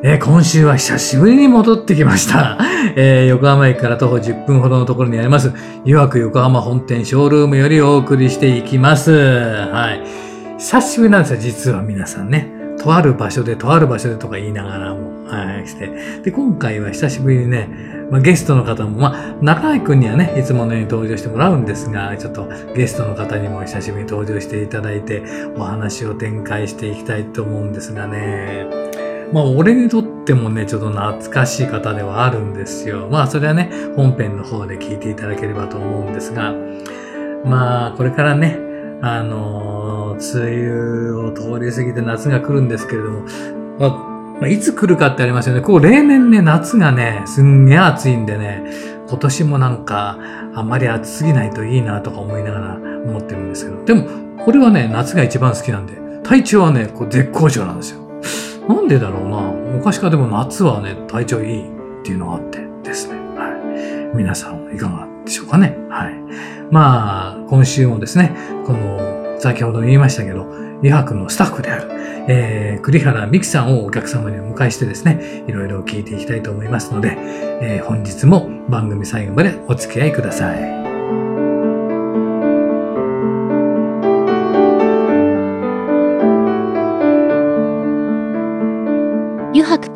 えー、今週は久しぶりに戻ってきました。えー、横浜駅から徒歩10分ほどのところにあります、湯く横浜本店ショールームよりお送りしていきます。はい。久しぶりなんですよ、実は皆さんね。とある場所で、とある場所でとか言いながらも、はい、して。で、今回は久しぶりにね、まあ、ゲストの方も、まあ、中井くんにはね、いつものように登場してもらうんですが、ちょっとゲストの方にも久しぶりに登場していただいて、お話を展開していきたいと思うんですがね。まあ、俺にとってもね、ちょっと懐かしい方ではあるんですよ。まあ、それはね、本編の方で聞いていただければと思うんですが、まあ、これからね、あのー、梅雨を通り過ぎて夏が来るんですけれども、まあ、まあ、いつ来るかってありますよね。こう、例年ね、夏がね、すんげえ暑いんでね、今年もなんか、あんまり暑すぎないといいなとか思いながら思ってるんですけど、でも、俺はね、夏が一番好きなんで、体調はね、こう絶好調なんですよ。なんでだろうな。昔からでも夏はね、体調いいっていうのがあってですね。はい。皆さんいかがでしょうかね。はい。まあ、今週もですね、この、先ほど言いましたけど、医学のスタッフである、えー、栗原美樹さんをお客様にお迎えしてですね、いろいろ聞いていきたいと思いますので、えー、本日も番組最後までお付き合いください。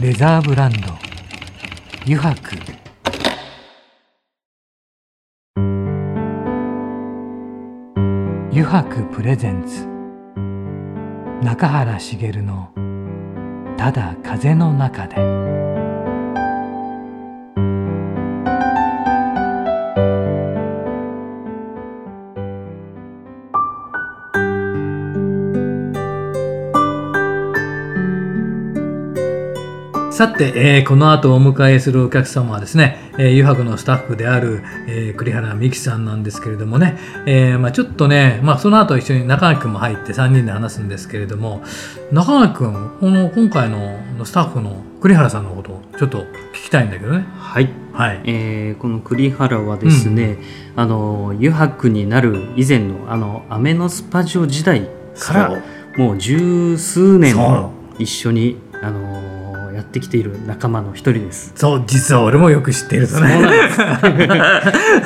レザーブランド。油白油白プレゼンツ。中原茂の「ただ風の中で」さて、えー、この後お迎えするお客様はですね、えー、湯泊のスタッフである、えー、栗原美樹さんなんですけれどもね、えーまあ、ちょっとね、まあ、その後一緒に中垣君も入って3人で話すんですけれども中垣君この今回のスタッフの栗原さんのことをちょっと聞きたいんだけどね。はい、はい。えー、この栗原はですね、うん、あの湯泊になる以前のあのアメノスパジオ時代からもう十数年一緒にってきている仲間の一人です。そう実は俺もよく知っているそうなんで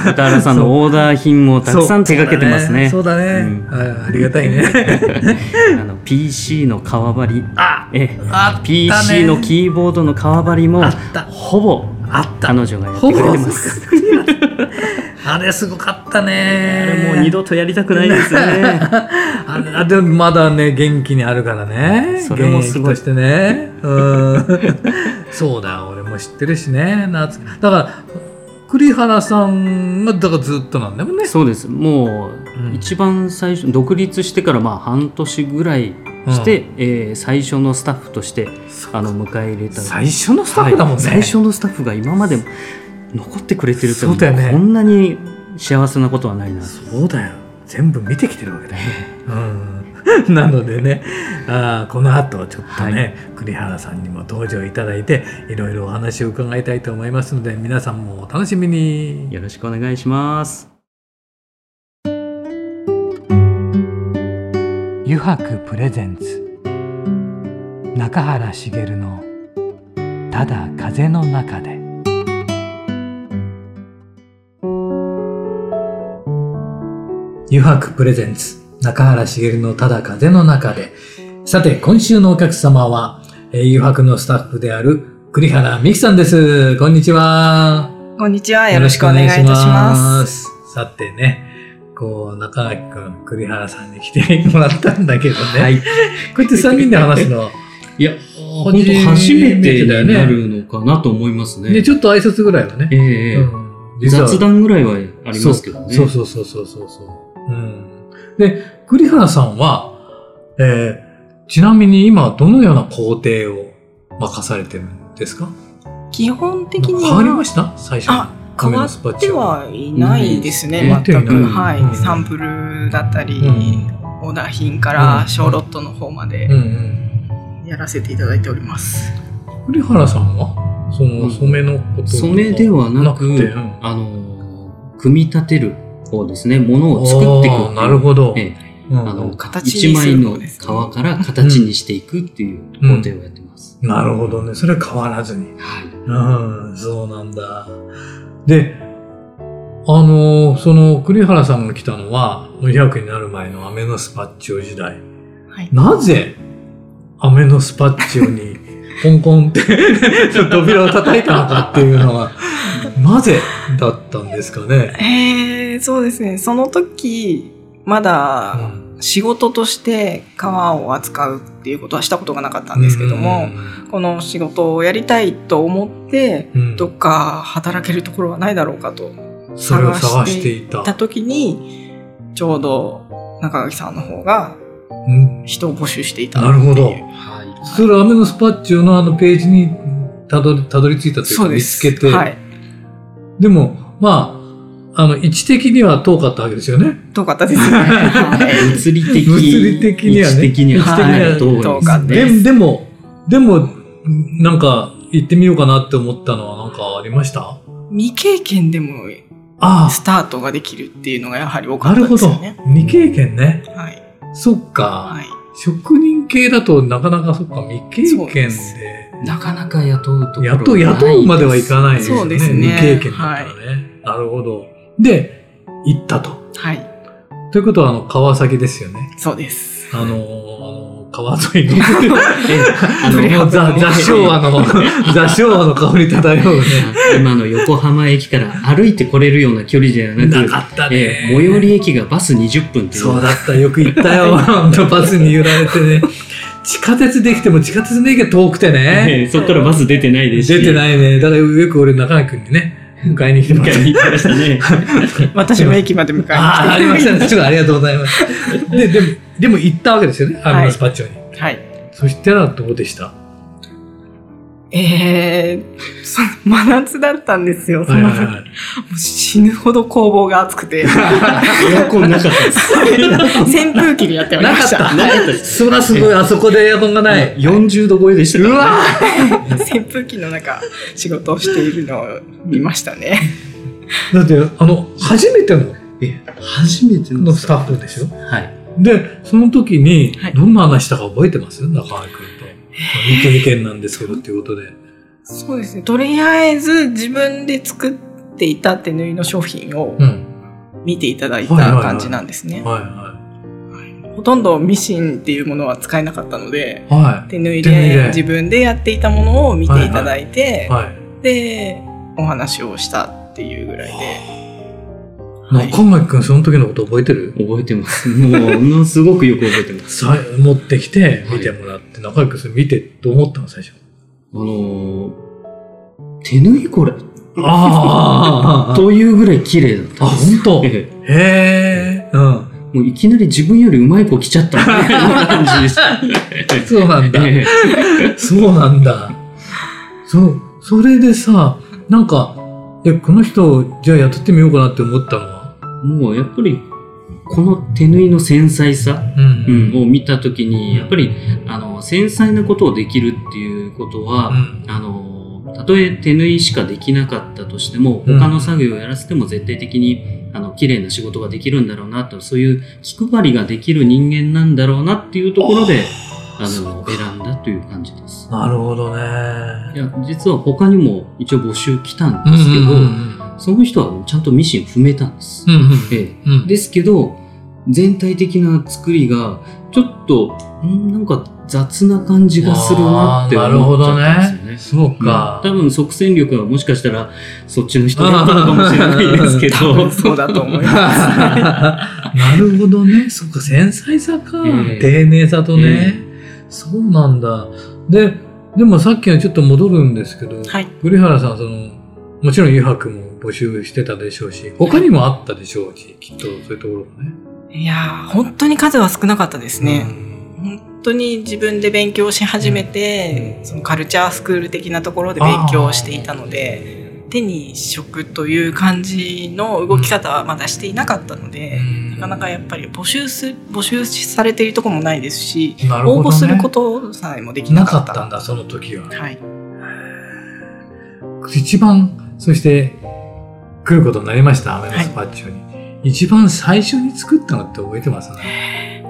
す。歌原さんのオーダー品もたくさん手掛けてますね。そう。だね、うん、あありがたいね。あの PC の革張り。あえあ PC のキーボードの革張りもほぼ彼女がやってくれてますあれすごかったね。もう二度とやりたくないですね。あれでもまだね元気にあるからね。それもすごい。してね。うん。そうだ俺も知ってるしね。夏だから栗原さんがだからずっとなんだよね。そうです。もう、一番最初独立してからまあ半年ぐらいして、うん、えー、最初のスタッフとしてあの迎え入れた。最初のスタッフだもんね、はい、最初のスタッフが今まで残ってくれてるってそうだよ、ね、こんなに幸せなことはないな。そうだよ。全部見てきてるわけだよ。ね、うん、なのでねあこの後ちょっとね、はい、栗原さんにも登場いただいていろいろお話を伺いたいと思いますので皆さんもお楽しみに。よろしくお願いします。油白プレゼンツ。中原茂の「ただ風の中で」油白プレゼンツ中原茂のただ風の中で。さて、今週のお客様は、えー、油白のスタッフである栗原美希さんです。こんにちは。こんにちは。よろしくお願いいたします。す。さてね、こう、中垣くん、栗原さんに来てもらったんだけどね。はい。こうやって3人で話すの、いや、本当初めてになるのかなと思いますね。ね、ちょっと挨拶ぐらいはね。ええうん雑談ぐらいはありますけどね。そうそうそうそうそうそう。うん。で、栗原さんは、えーちなみに今どのような工程を任されてるんですか？基本的に変わりまは、した？最初に。あ、変わってはいないですね、うん。全く。うんはい、うん。サンプルだったり、うん。オーダー品かうん。ら小ロットの方まで。やらせていただいております。栗原さんは？その染めのこと染めではなく、てうん。あの、組み立てる方ですね。ものを作っていくっていうあーなるほど。ええうんあの、形にす一枚の皮から形にしていくっていう工程をやってます。なるほどね。それは変わらずに。はい。うん、そうなんだ。で、あの、その栗原さんが来たのは、200になる前のアメノスパッチオ時代。はい。なぜ、アメノスパッチオに、コンコンって 扉を叩いたのかっていうのは、なぜだったんですかね？えー、そうですね。その時、まだ仕事として革を扱うっていうことはしたことがなかったんですけども、この仕事をやりたいと思って、うん、うんどっか働けるところはないだろうかとそれを探していた。時に、ちょうど中垣さんの方がうん人を募集していたっていう。なるほどはい。それはアメノスパッチオのあのページにたどりたどり着いたというか見。つけて、はい。でも、まあ、あの、位置的には遠かったわけですよね。遠かったですね。は い物理的物理的にはね位置的には遠かったでですでも、でも、なんか、行ってみようかなって思ったのはなんかありました？未経験でもあスタートができるっていうのがやはり多あ、かったなるほど。未経験ね。はい。そっか。はい。職人系だとなかなかそっか、未経そう験ですで。なかなか雇うところ雇う、雇うまではいかないですよね。そうですね未経験だったらね。なるほど。で、行ったと。はい。ということは、あの、川崎ですよね。そうです。あのー、あの川沿いの。あの もうザ、ザ昭和の、ザ昭和の香り漂うね。今の横浜駅から歩いてこれるような距離じゃなく、なかったね。えー最寄り駅がバス20分っていう。そうだった、よく行ったよ。バスに揺られてね。地下鉄できても地下鉄の駅が遠くてね。えーそこからバス出てないですし。出てい。ないね。だからよく俺中居君にね、迎えに来てもらって。迎えに行ってましたね。私も駅まで迎えに来て。ああ、ありましたね。ちょっとありがとうございます。で、でも、でも行ったわけですよね。アミノスパッチョに。はい。そしたらどうでした？えー、そ真夏だったんですよ。その時はいはいはい。もう死ぬほど工房が暑くて、エアコンなかったです。扇風機でやってました。なかったそらすごい、あそこでエアコンがない。40度超えでしたからうわ扇風機の中、仕事をしているのを見ましたね。だって、あの、初めてのえ初めてのスタッフでしょ？はい。で、その時にはい、どんな話したか覚えてます？中居君と。似てる件なんですけどっていうことで。そうですね。とりあえず自分で作っていた手縫いの商品をうん。見ていただいた感じなんですね。はいはほとんどミシンっていうものは使えなかったので、い。は手縫い手縫いでで自分でやっていたものを見ていただいてい。、はい。で、お話をしたっていうぐらいで。はい中垣君、その時のこと覚えてる？覚えてます。もう、ものすごくよく覚えてます。さ持ってきて、見てもらって、中居君それ見てどう思ったの最初？あのー、手縫いこれああ というぐらい綺麗だったあ。本当？ええへえ。うん。もういきなり自分よりうまい子来ちゃったみたいな感じでした。そうなんだ。えそうなんだ。そう、それでさ、なんか、え、この人、じゃあ雇ってみようかなって思ったのもうやっぱり、この手縫いの繊細さ、うん。うん、を見たときに、やっぱり、あの、繊細なことをできるっていうことは、うん。あの、たとえ手縫いしかできなかったとしても、うん。他の作業をやらせても絶対的に、あの、綺麗な仕事ができるんだろうなと、そういう気配りができる人間なんだろうなっていうところで、あの、選んだという感じです。なるほどね。いや、実は他にも一応募集来たんですけど、うんその人はちゃんとミシン踏めたんです。うんうん。ええうん。ですけど、全体的な作りが、ちょっと、んなんか雑な感じがするなってあーなるほど思っちゃったんですよね。そうか。多分即戦力はもしかしたらそっちの人だったのかもしれないですけ 多ど分。そうだと思います。なるほどね。そっか、繊細さか。ええ丁寧さとね、そうなんだ。で、でもさっきのちょっと戻るんですけど、はい。栗原さん、その、もちろん油白も募集してたでしょうし、他にもあったでしょうし、きっとそういうところもね。いやー、本当に数は少なかったですね。本当に自分で勉強し始めて、そのカルチャースクール的なところで勉強していたので、手に職という感じの動き方はまだしていなかったので、なかなかやっぱり募集す募集されているところもないですし、ね応募することさえもできななかっ。たんだ、その時は。はい。一番、そして、来ることになりました、アメノスパッチョに。一番最初に作ったのって覚えてますね。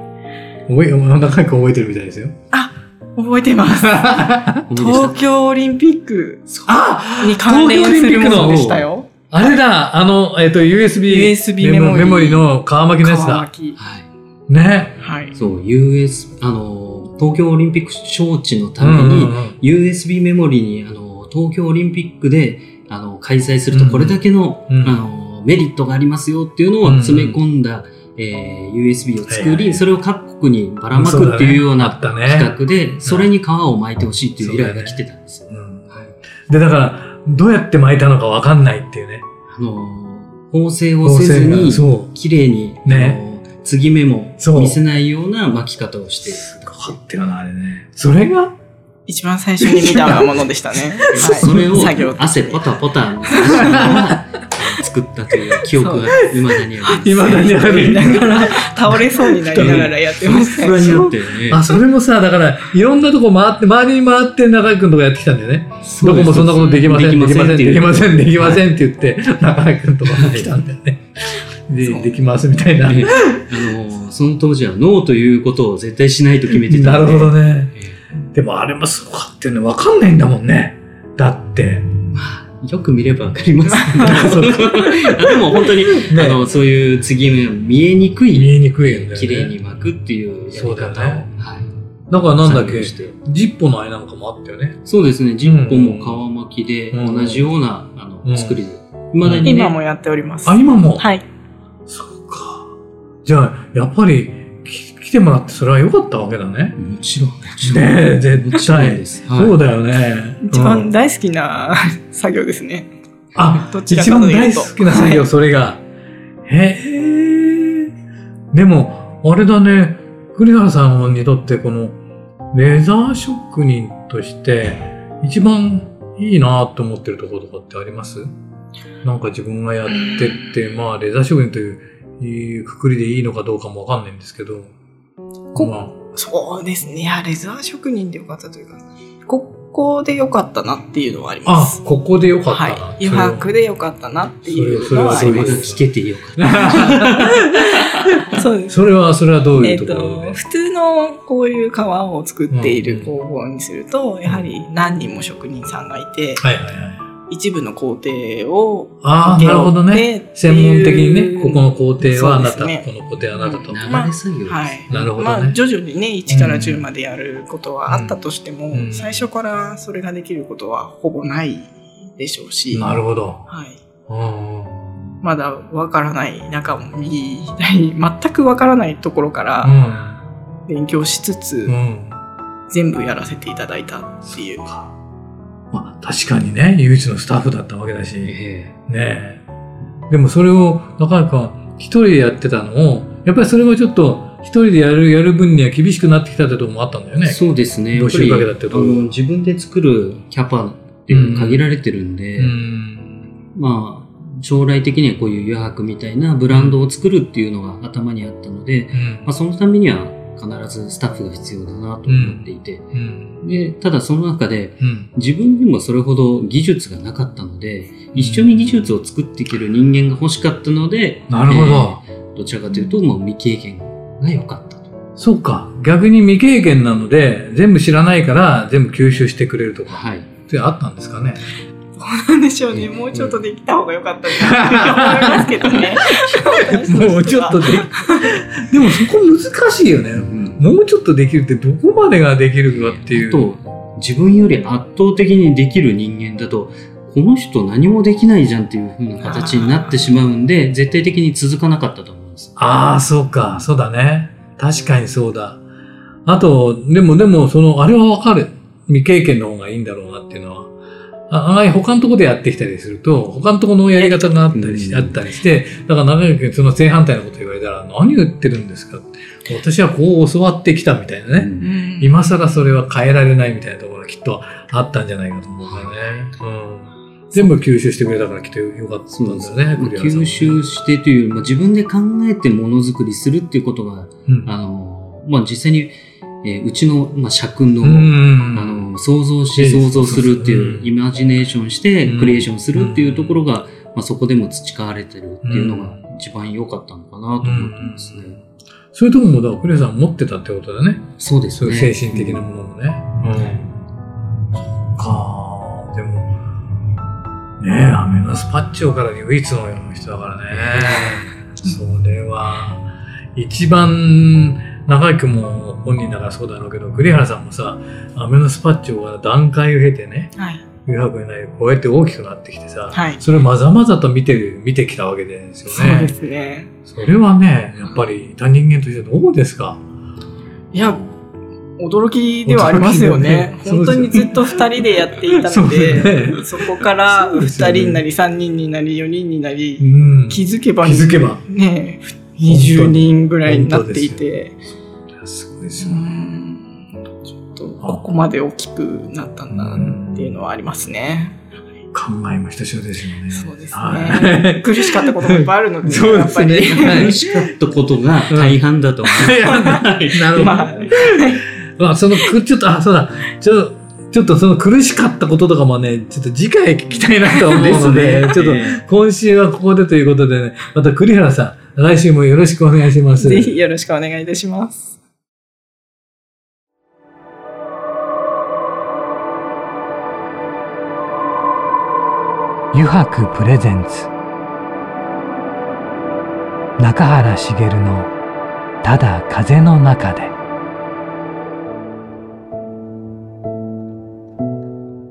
覚え、仲良く覚えてるみたいですよ。あ、覚えてます。東京オリンピックあに関連するものでしたよ。あれだ、あの、えっ、と、USB, USB メモリメモリの皮巻きのやつだ。皮巻きはい。ね。はい。そう、US、あの、東京オリンピック招致のたうめに、んうんうん USB メモリに、あの、東京オリンピックで、あの、開催するとうん。これだけの、うん。あの、メリットがありますよっていうのを詰め込んだ、えー USB を作り、それを各国にばらまくっていうようあな。企画で、それに皮を巻いてほしいっていう依頼が来てたんですよ。うん。で、だから、どうやって巻いたのかわかんないっていうね。あの、縫製をせずに綺麗に、ね。継ぎ目も見せないような巻き方をしているう。かかってるな、あれね。それが、一番最初に見たものでしたね。はいそれを汗ポタポタ作ったという記憶が未だにあります。未だにあるだから倒れそうになりながらやってました不安によ。なってね。あ、それもさ、だから、いろんなとこ回って、周りに回って中井くんとかやってきたんだよね。どこもそんなことできません、できません、できません、できませんって言って、中井くんとかが来たんだよね。で、できますみたいな。ねあの、その当時はノーということを絶対しないと決めてたなるほどね。ね。でもあれもすごかったよね。わかんないんだもんね。だって。よく見ればわかります そうけど。あ でも本当に、ねあの、そういう継ぎ見えにくい、見えにくいよね。綺麗に巻くっていうやりそうだ方を、よねはい。だからなんだっけジッポのあれなんかもあったよね。そうですね、ジッポも皮巻きで、うん同じような、あの、うん作りで。未だにね、今もやっております。あ、今も？はい。そうか。じゃあ、やっぱり、てもらってそれは良かったわけだね。もちろん、もちろん。ねえ、絶対で。す。はいそうだよね。一うん番大好きな 作業ですね。あ、どちら一番かというと。大好きな作業、それが。へえ。でも、あれだね、栗原さんにとってこの、レザー職人として、一番いいなと思ってるところとかってあります？なんか自分がやってって、まあ、レザー職人という、いうくくりでいいのかどうかもわかんないんですけど。こまあそうですね。いや、レザー職人でよかったというか、ここでよかったなっていうのはありまあす。、ここでよかったな。はい。余白でよかったなっていうのはあそれがります。聞けてよかっそうです。それは、それはどういうところで、と、普通のこういう革を作っている工房にすると、やはり何人も職人さんがいて、はいはいはい。一部の工程をああ、なるほどね。専門的にね、ここの工程はあなた、ねこの工程はあなたと。た。流れ作業です。はい。なるほどねまあ、徐々にね、1から10までやることはあったとしても、うん最初からそれができることはほぼないでしょうし、なるほど。はい。うんまだわからない中も右、左、全くわからないところから勉強しつつ、うん。うん。全部やらせていただいたっていう。まあ、確かにね、唯一のスタッフだったわけだし。ねええ。でもそれを、なかなか一人でやってたのを、やっぱりそれがちょっと一人でやる、やる分には厳しくなってきたってところもあったんだよね。えそうですね。募集かけたってとこ自分で作るキャパっていうのが限られてるんで、うん。まあ、将来的にはこういう余白みたいなブランドを作るっていうのが頭にあったので、うんまあ、そのためには必ずスタッフが必要だなと思っていて、うん。で、ただその中でうん。自分にもそれほど技術がなかったので、一緒に技術を作っていける人間が欲しかったので、なるほど。えーどちらかというと、もう未経験が良かったと。そうか。逆に未経験なので、全部知らないから全部吸収してくれるとかはい。ってあったんですかね。どうなんでしょうね。もうちょっとできた方が良かったなって思いますけどね。もうちょっとで、でもそこ難しいよね。もうちょっとできるってどこまでができるかっていう。あと、自分より圧倒的にできる人間だと、この人何もできないじゃんっていう風な形になってしまうんで、絶対的に続かなかったと思います。ああ、そうか。そうだね。確かにそうだ。あと、でも、でも、その、あれはわかる。未経験の方がいいんだろうなっていうのは。あ案外他のとこでやってきたりすると、他のとこのやり方があったりしうんあったりして、だから長くその正反対のこと言われたら、何言ってるんですか私はこう教わってきたみたいなね。うん今更それは変えられないみたいなところがきっとあったんじゃないかと思うからね。うん。全部吸収してくれたからきっとよかったんだよね、吸収してというよりも、自分で考えてものづくりするっていうことが、うん。あの、まあ、実際に、えーうちの、まあ、社訓の、うんあの、想像しええ想像するっていうう、んイマジネーションしてうんクリエーションするっていうところが、まあ、そこでも培われてるっていうのが一番良かったのかなと思ってますね。そういうところも、だから、クレアさん持ってたってことだね。そうですね。そういう精神的なものもね。うん。かでも、ねえ、アメノスパッチョから唯一のような人だからね。それは、一番、長井君も本人だからそうだろうけど、栗原さんもさ、アメノスパッチョが段階を経てね、はい。誘白になり、こうやって大きくなってきてさ、はい。それをまざまざと見てる、見てきたわけですよね。そうですね。それはね、やっぱり、他人間としてどうですか？いや、驚きではありますよね。本当にずっと二人でやっていたので、ねそこから二そうですよね人になり、三人になり、四人になり、うん。気づけば、気づけば。ね、20人ぐらいになっていて、ですうよ。んちょっと、ここまで大きくなったんだなっていうのはありますね。考えもひとしおですよね。そうですはね。い苦しかったこともいっぱいあるので、そうですねやっぱり。苦しかったことが大半だと思います。なるほど。まあ、まあ、そのく、ちょっと、あ、そうだ。ちょ、ちょっとその苦しかったこととかもね、ちょっと次回聞きたいなと思うので、ですねちょっと今週はここでということでね、また栗原さん、来週もよろしくお願いします。ぜひよろしくお願いいたします。油白プレゼンツ中原茂の「ただ風の中で」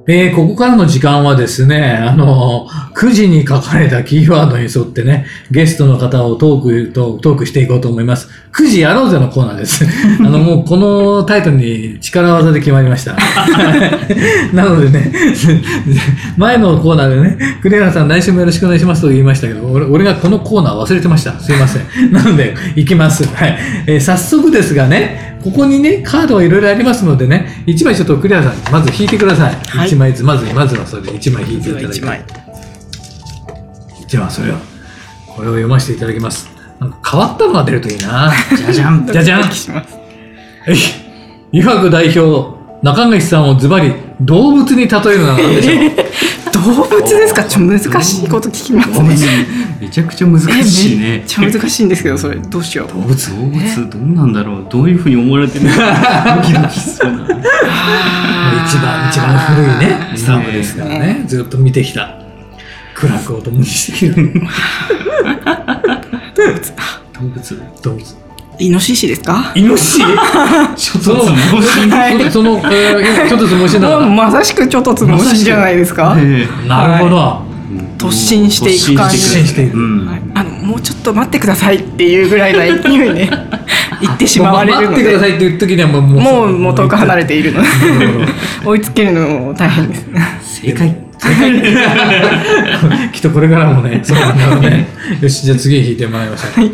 えーここからの時間はですね、あの、9時に書かれたキーワードに沿ってね、ゲストの方をトーク、トークしていこうと思います。9時やろうぜのコーナーです。あの、もうこのタイトルに力技で決まりました。なのでね、前のコーナーでね、栗原さん来週もよろしくお願いしますと言いましたけど、俺俺がこのコーナー忘れてました。すいません。なので、行きます。はい。えー早速ですがね、ここにね、カードがいろいろありますのでね、1枚ちょっと栗原さん、まず引いてください。はい1枚ずつ、まず、まずはそれで1枚引いていただいて。一枚。では、それを、これを読ませていただきます。なんか変わったのが出るといいな。じゃじゃん。じゃじゃんはい。湯白代表、中垣さんをズバリ、動物に例えるのは何でしょう？動物ですか？ちょっと難しいこと聞きますね。めちゃくちゃ難しいねめっ。ちゃ難しいんですけど、それどうしよう。動物動物どうなんだろう？どういうふうに思われてるのかドキドキしそうな。一番、一番古いね、スタンプですからね。ずっと見てきた。苦楽を共にしてきる。動物。動物。イノシシですか？イノシシ？その、はいその、えー、ちょっとつもしな。まさしくちょっとつもしじゃないですか、えなるほど。突進していく感じ。突進していく。うん。はい。あのもうちょっと待ってくださいっていうぐらいの勢いで 言ってしまわれるの待ってくださでいっていう時にはもう、ももうもう遠く離れているので。追いつけるの大変です。正解。きっとこれからもね、そうなんだろうね。よし、じゃあ次引いてもらいましょう。はい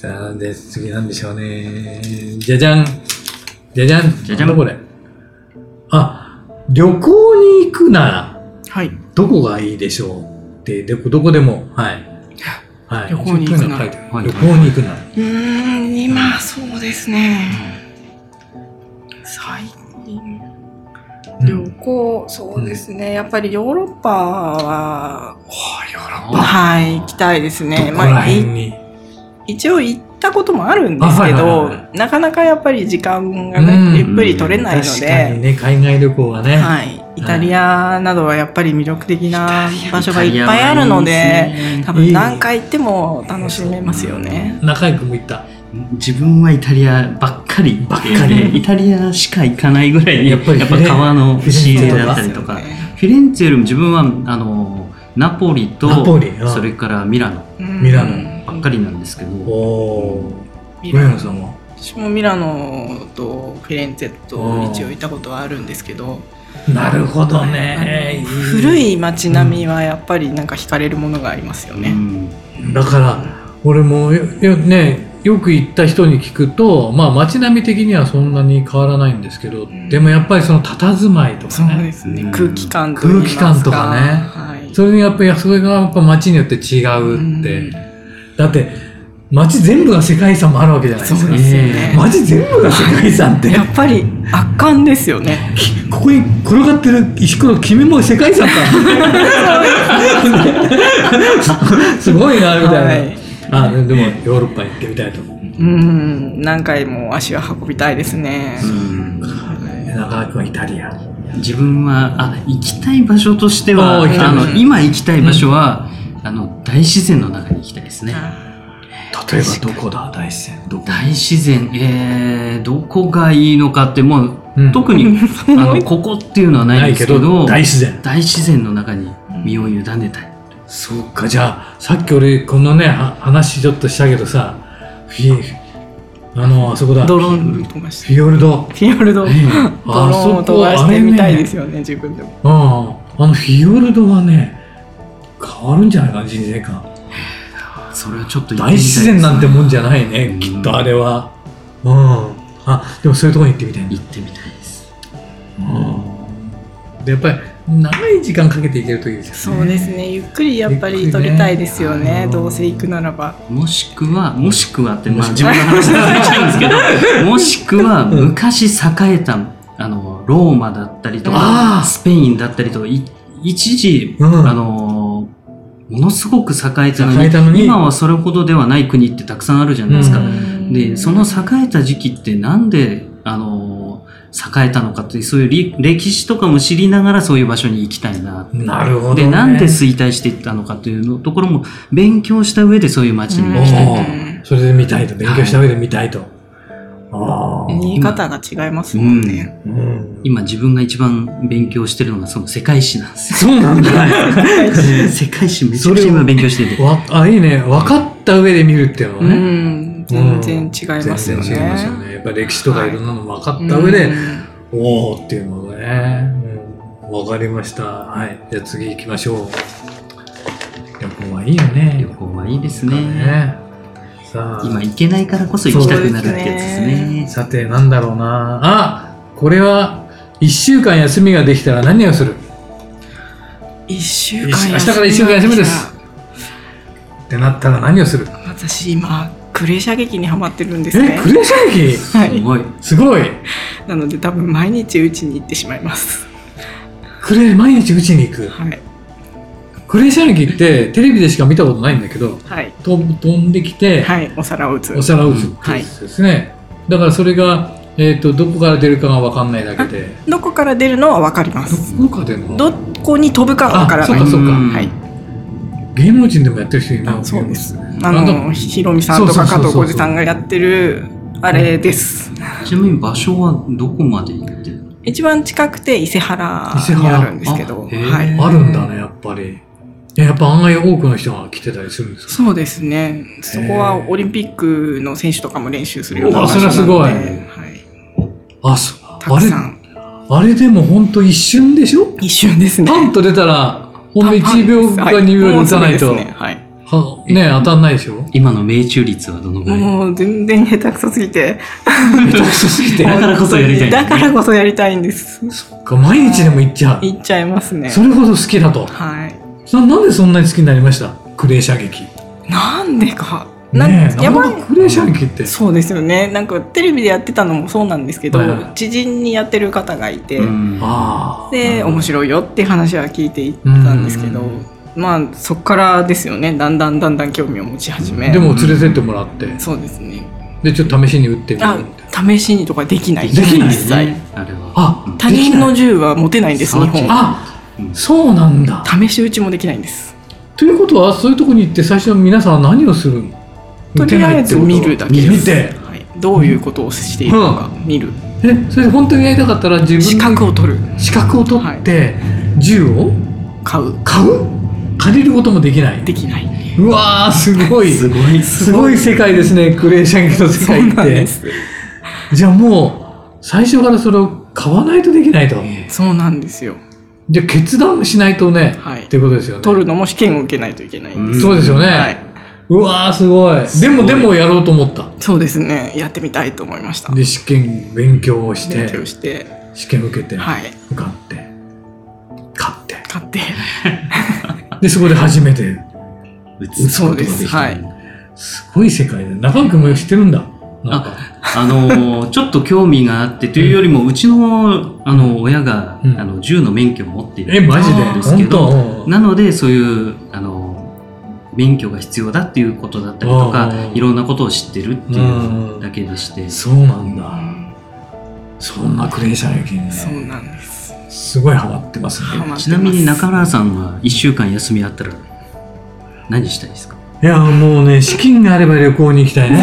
じゃあ、で、次なんでしょうね。じゃじゃん。じゃじゃん。じゃじゃんこれ。あ、旅行に行くなら、はいどこがいいでしょうって、でどこでも、はい。はい。旅行に行くならそういうの書いてあるはい旅行に行くなら。うーん今そうですね最近旅行、そうですね、やっぱりヨーロッパは、ヨーロッパ。はい、行きたいですね。まあ。一応行ったこともあるんですけど、なかなかやっぱり時間がうんね、ゆっくり取れないの確かにで、ね、海外旅行はね。はい、イタリアなどはやっぱり魅力的な場所がいっぱいあるので、多分何回行っても楽しめますよね。中井くんも行った。自分はイタリアばっかかり。ばっかり。えーイタリアしか行かないぐらいやっぱりやっぱ川の仕入れだったりとか。フィレンツェよりも自分はあのナポリとナポリうん。それからミラノミラノ。ばっかりなんですけど、ミラノ。上野さんは？私もミラノとフィレンツェと一応行ったことはあるんですけど。なるほどね。古い街並みはやっぱりなんか惹かれるものがありますようね。ん。だから俺もねよく行った人に聞くとまあ街並み的にはそんなに変わらないんですけど、ん。でもやっぱりその佇まいとそうかねですね、うん。空気感といいます空気感とかね。はい、それにやっぱりそれがやっぱ街によって違うって、うん。だって街全部が世界遺産もあるわけじゃないですか。そうですよね。街全部が世界遺産って。やっぱり圧巻ですよね。ここに転がってる石ころ君も世界遺産か。すごいなみたいな、はいあでもヨーロッパに行ってみたいと思う。うん、何回も足を運びたいですね。うん。中川君はイタリア。自分はあ行きたい場所としてはあのうん。今行きたい場所は、あの大自然の中に行きたいですね。例えばどこだ？大自然。どこ？大自然、えー、どこがいいのかってもう、うん。特にあのここっていうのはないんですけど大自然。大自然の中に身を委ねたい。そうかじゃあさっき俺このねは話ちょっとしたけどさフィあのあそこだ。ドローン飛ばして。フィヨルド。フィヨルド、ドロあーンを飛ばしてみたいですよね、自分でも。うん。あのフィヨルドはね変わるんじゃないかな人生観。それはちょっと大自然なんてもんじゃないね、うん。きっとあれは。うん。あでもそういうところに行ってみたい行ってみたいです。うん。でやっぱり長い時間かけていけるといいですよね。そうですね、ゆっくりやっぱり撮りたいですよね、ねどうせ行くならば。もしくは、もしくはって、まあもし自分の話になっちゃうんですけど、もしくは。昔栄えた、あの、ローマだったりとあか、ー。スペインだったりとか、い一時、うん。あの、ものすごく栄えたのに栄えたのに。今はそれほどではない国ってたくさんあるじゃないですか。うん。で、その栄えた時期ってなんで、あの、栄えたのかっていう、そういうり歴史とかも知りながらそういう場所に行きたいな。なるほど、ね、で、なんで衰退していったのかというのところも勉強した上でそういう街にお行きたい。ーそれで見たいと勉強した上で見たいと、ああ見え方が違いますもんね。うん今自分が一番勉強してるのがその世界史なんですそうなんだよ。世界史めちゃくちゃ今勉強してて。わあいいね分かった上で見るっていうのはうね、ん、全然違いますよね。よね。やっぱ歴史とかいろんなの分かった上で、うんおおっていうのね、うん、分かりました。はい。じゃあ次行きましょう。旅行はいいよね。旅行はいいですね。ね。さあ。今行けないからこそ行きたくなるってやつですね。さてなんだろうな。あこれは1週間休みができたら何をする？一週間明日から一週間休みです。ってなったら何をする？私今クレー射撃にハマってるんですね。えクレー射撃はい。すごい。すごい。なので多分毎日打ちに行ってしまいます。クレー毎日打ちに行く？はい。クレー射撃ってテレビでしか見たことないんだけどはい。飛んできて、はいお皿を打つ。お皿を打つってやつですね、だからそれが、えー、とどこから出るかが分かんないだけで。どこから出るのは分かります。どこから出るのどこに飛ぶかは分からない。あそうかそうか。うんはい芸能人でもやってる人いるあそうです。あのもひろみさんとか加藤浩次さんがやってるあれです。ちなみに場所はどこまで行ってるの？一番近くて伊勢原伊勢原。にあるんですけど。あはい。あるんだねやっぱり。えやっぱ案外多くの人が来てたりするんですか？そうですね。そこはオリンピックの選手とかも練習するような場所なのでそれはすごい。はい、あそたあれくさん。あれでも本当一瞬でしょ？一瞬ですね。パンと出たらほんの1秒か2秒で打たないと、はい。はね当たんないでしょ？今の命中率はどのぐらい？もう全然下手くそすぎて。下手くそすぎて。だからこそやりたいだからこそやりたいんです。毎日でも行っちゃう。行っちゃいますね。それほど好きだと。はい。ななんでそんなに好きになりました？クレー射撃。なんでかなんやばい。クレーって。そうですよね。なんかテレビでやってたのもそうなんですけど、知人にやってる方がいて、うん。で面白いよって話は聞いていったんですけど、うん。まあそこからですよね。だんだんだんだん興味を持ち始め。でも連れてってもらって。そうですね。でちょっと試しに撃ってみる試しにとかできない。できないね。あれは。あうん。他人の銃は持てないんです日本。はあうん。そうなんだ。試し撃ちもできないんです。ということはそういうところに行って最初皆さんは何をするの？とりあえず見るだけです。はい、どういうことをしているのか見る、えそれで本当にやりたかったら自分で資格を取る。資格を取って、銃を買う。買う？借りることもできない。できない。うわーすごい。すごい。すごい世界ですねクレー射撃の世界って。なんです。じゃあもう最初からそれを買わないとできないと。そうなんですよ。じゃあ決断しないとね、はい。っていうことですよね。取るのも試験を受けないといけないんです、そうですよね、はい、うわーすごい。でもでもやろうと思った。そうですね。やってみたいと思いました。で試験勉強をして勉強して。試験受けて、はい。受かって勝って。買って。でそこで初めて打つそうですはい。すごい世界で中尾君も知ってるんだ。なんか。あのー ちょっと興味があってというよりも、うちのあの親が、うん。あの銃の免許を持っているえマジで？んですけ本ど当？なのでそういうあの免許が必要だっていうことだったりとかうんいろんなことを知ってるっていうだけでして。そうなんだ。そんなクレー射撃にそうねなんです。すごいハマってますね。ちなみに中原さんは1週間休みあったら何したいですか？いやもうね資金があれば旅行に行きたいね。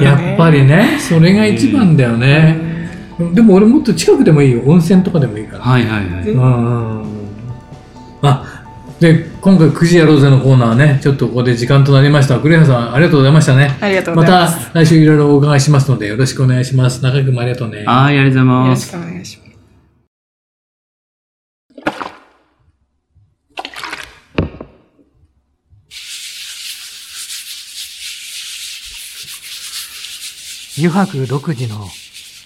やっぱりね。それが一番だよね。でも俺もっと近くでもいいよ。温泉とかでもいいから。はいはいはい。うんうんうん。あで今回9時やろうぜのコーナーねちょっとここで時間となりました。栗原さんありがとうございましたね。ありがとうまございます。た来週いろいろお伺いしますのでよろしくお願いします中居君もありがとうねはいありがとうございよろしますくお願いします。油白独自の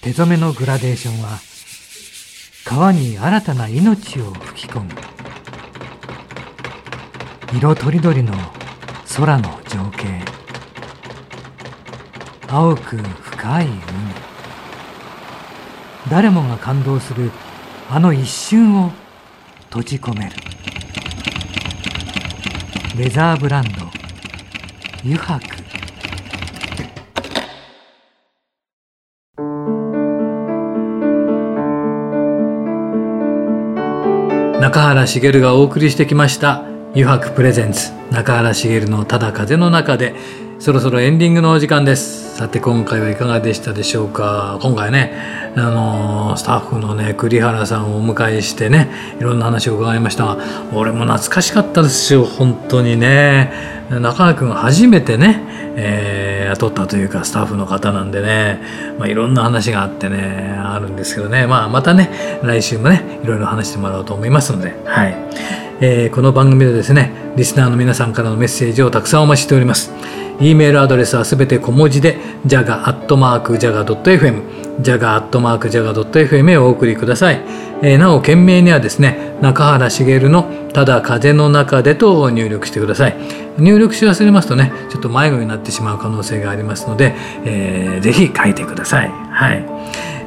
手染めのグラデーションは川に新たな命を吹き込む色とりどりの空の情景。青く深い海。誰もが感動するあの一瞬を閉じ込める。レザーブランド。油白中原茂がお送りしてきました「油白プレゼンツ中原茂のただ風の中で」そろそろエンディングのお時間です。さて今回はいかがでしたでしょうか？今回ねあのースタッフのね栗原さんをお迎えしてねいろんな話を伺いましたが俺も懐かしかったですよ本当にね。中原君初めてね、えー雇ったというかスタッフの方なんでね、まあ、いろんな話があってねあるんですけどね、まあ、またね来週もねいろいろ話してもらおうと思いますので、はい。えーこの番組でですねリスナーの皆さんからのメッセージをたくさんお待ちしております。e メールアドレスはすべて小文字で jaga.jaga.fm jaga.jaga.fm へお送りください、えーなお件名にはですね中原茂の「ただ風の中で」と入力してください。入力し忘れますとねちょっと迷子になってしまう可能性がありますので、えーぜひ書いてください。はい、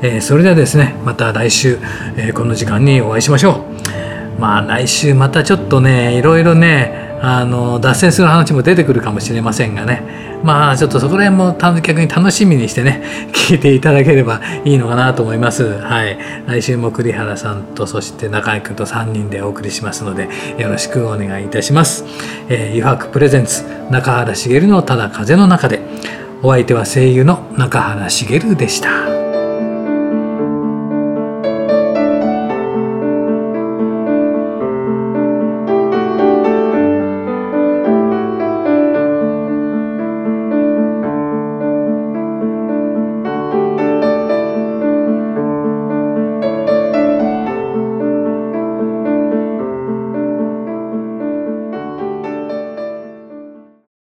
えーそれではですねまた来週、えーこの時間にお会いしましょう。まあ来週またちょっとねいろいろねあの脱線する話も出てくるかもしれませんがね。まあちょっとそこら辺も逆に楽しみにしてね 聞いていただければいいのかなと思います。はい。来週も栗原さんとそして中居君と3人でお送りしますのでよろしくお願いいたします、えー、油白プレゼンツ中原茂のただ風の中で。お相手は声優の中原茂でした。